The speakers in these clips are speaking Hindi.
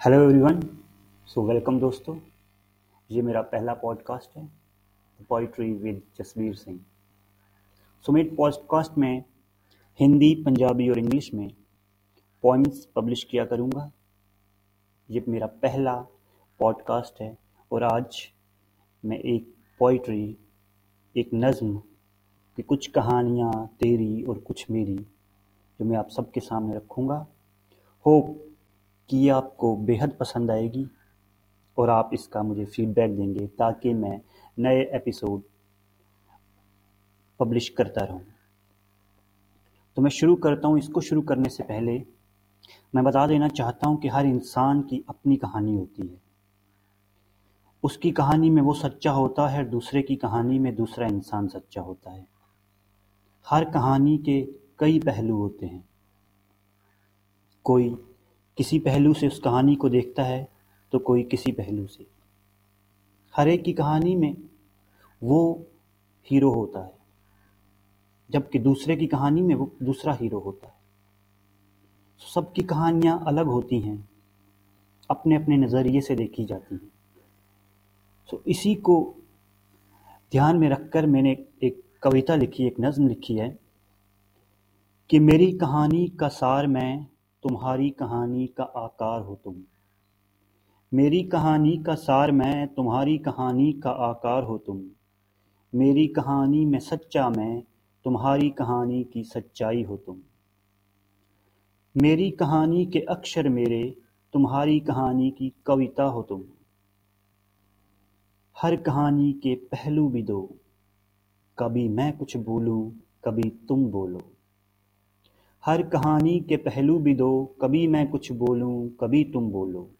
हेलो एवरीवन सो वेलकम दोस्तों. ये मेरा पहला पॉडकास्ट है poetry with Jasveer Singh so मेरे पॉडकास्ट में हिंदी, पंजाबी और इंग्लिश में पॉइंट्स पब्लिश किया करूँगा। ये मेरा पहला पॉडकास्ट है और आज मैं एक पोइट्री एक नज़म की कुछ कहानियाँ तेरी और कुछ मेरी, जो मैं आप सबके सामने रखूँगा। होप कि ये आपको बेहद पसंद आएगी और आप इसका मुझे फीडबैक देंगे ताकि मैं नए एपिसोड पब्लिश करता रहूँ। तो मैं शुरू करता हूँ, इसको शुरू करने से पहले मैं बता देना चाहता हूँ कि हर इंसान की अपनी कहानी होती है। उसकी कहानी में वो सच्चा होता है, दूसरे की कहानी में दूसरा इंसान सच्चा होता है। हर कहानी के कई पहलू होते हैं। कोई किसी पहलू से उस कहानी को देखता है तो कोई किसी पहलू से। हर एक की कहानी में वो हीरो होता है, जबकि दूसरे की कहानी में वो दूसरा हीरो होता है। सबकी कहानियाँ अलग होती हैं अपने अपने नज़रिए से देखी जाती हैं। तो इसी को ध्यान में रखकर मैंने एक कविता लिखी, एक नज़म लिखी है कि मेरी कहानी का सार मैं तुम्हारी कहानी का आकार हो तुम। मेरी कहानी का सार मैं, तुम्हारी कहानी का आकार हो तुम। मेरी कहानी में सच्चा मैं, तुम्हारी कहानी की सच्चाई हो तुम। मेरी कहानी के अक्षर मेरे, तुम्हारी कहानी की कविता हो तुम। हर कहानी के पहलू भी दो। कभी मैं कुछ बोलूँ, कभी तुम बोलो। हर कहानी के पहलू भी दो, कभी मैं कुछ बोलूँ, कभी तुम बोलो।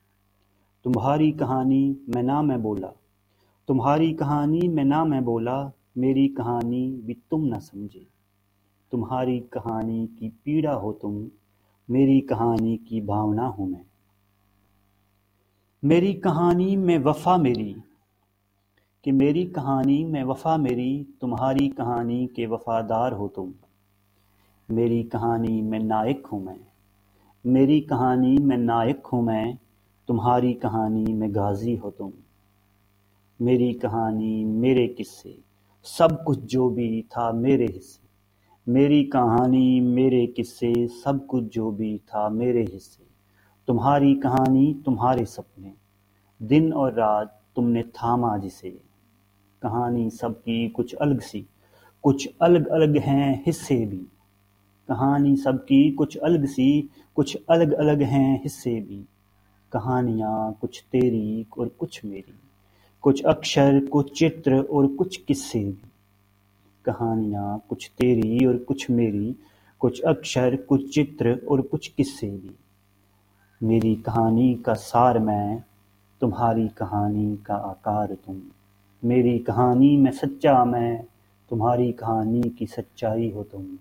तुम्हारी कहानी मैं ना मैं बोला, तुम्हारी कहानी मैं ना मैं बोला, मेरी कहानी भी तुम ना समझे। तुम्हारी कहानी की पीड़ा हो तुम, मेरी कहानी की भावना हूँ मैं। मेरी कहानी में वफा मेरी, कि मेरी कहानी में वफा मेरी, तुम्हारी कहानी के वफादार हो तुम। मेरी कहानी में नायक हूँ मैं। मेरी कहानी में नायक हूँ मैं, तुम्हारी कहानी में गाजी हो तुम। मेरी कहानी मेरे किस्से, सब कुछ जो भी था मेरे हिस्से। मेरी कहानी मेरे किस्से, सब कुछ जो भी था मेरे हिस्से। तुम्हारी कहानी तुम्हारे सपने, दिन और रात तुमने थामा जिसे। कहानी सबकी कुछ अलग सी, कुछ अलग अलग हैं हिस्से भी। कहानी सबकी कुछ अलग सी, कुछ अलग अलग हैं हिस्से भी। कहानियाँ कुछ तेरी और कुछ मेरी, कुछ अक्षर, कुछ चित्र और कुछ किस्से भी। कहानियाँ कुछ तेरी और कुछ मेरी, कुछ अक्षर, कुछ चित्र और कुछ किस्से भी। मेरी कहानी का सार मैं, तुम्हारी कहानी का आकार तुम। मेरी कहानी में सच्चा मैं, तुम्हारी कहानी की सच्चाई हो तुम।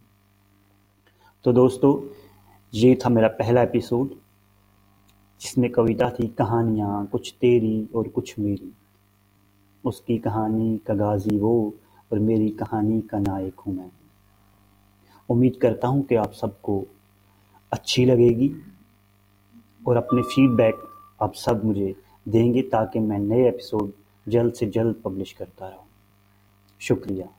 तो दोस्तों, ये था मेरा पहला एपिसोड, जिसमें कविता थी, कहानियाँ, कुछ तेरी और कुछ मेरी। उसकी कहानी का गाजी वो और मेरी कहानी का नायक हूँ मैं। उम्मीद करता हूँ कि आप सबको अच्छी लगेगी और अपने फीडबैक आप सब मुझे देंगे ताकि मैं नए एपिसोड जल्द से जल्द पब्लिश करता रहूँ। शुक्रिया।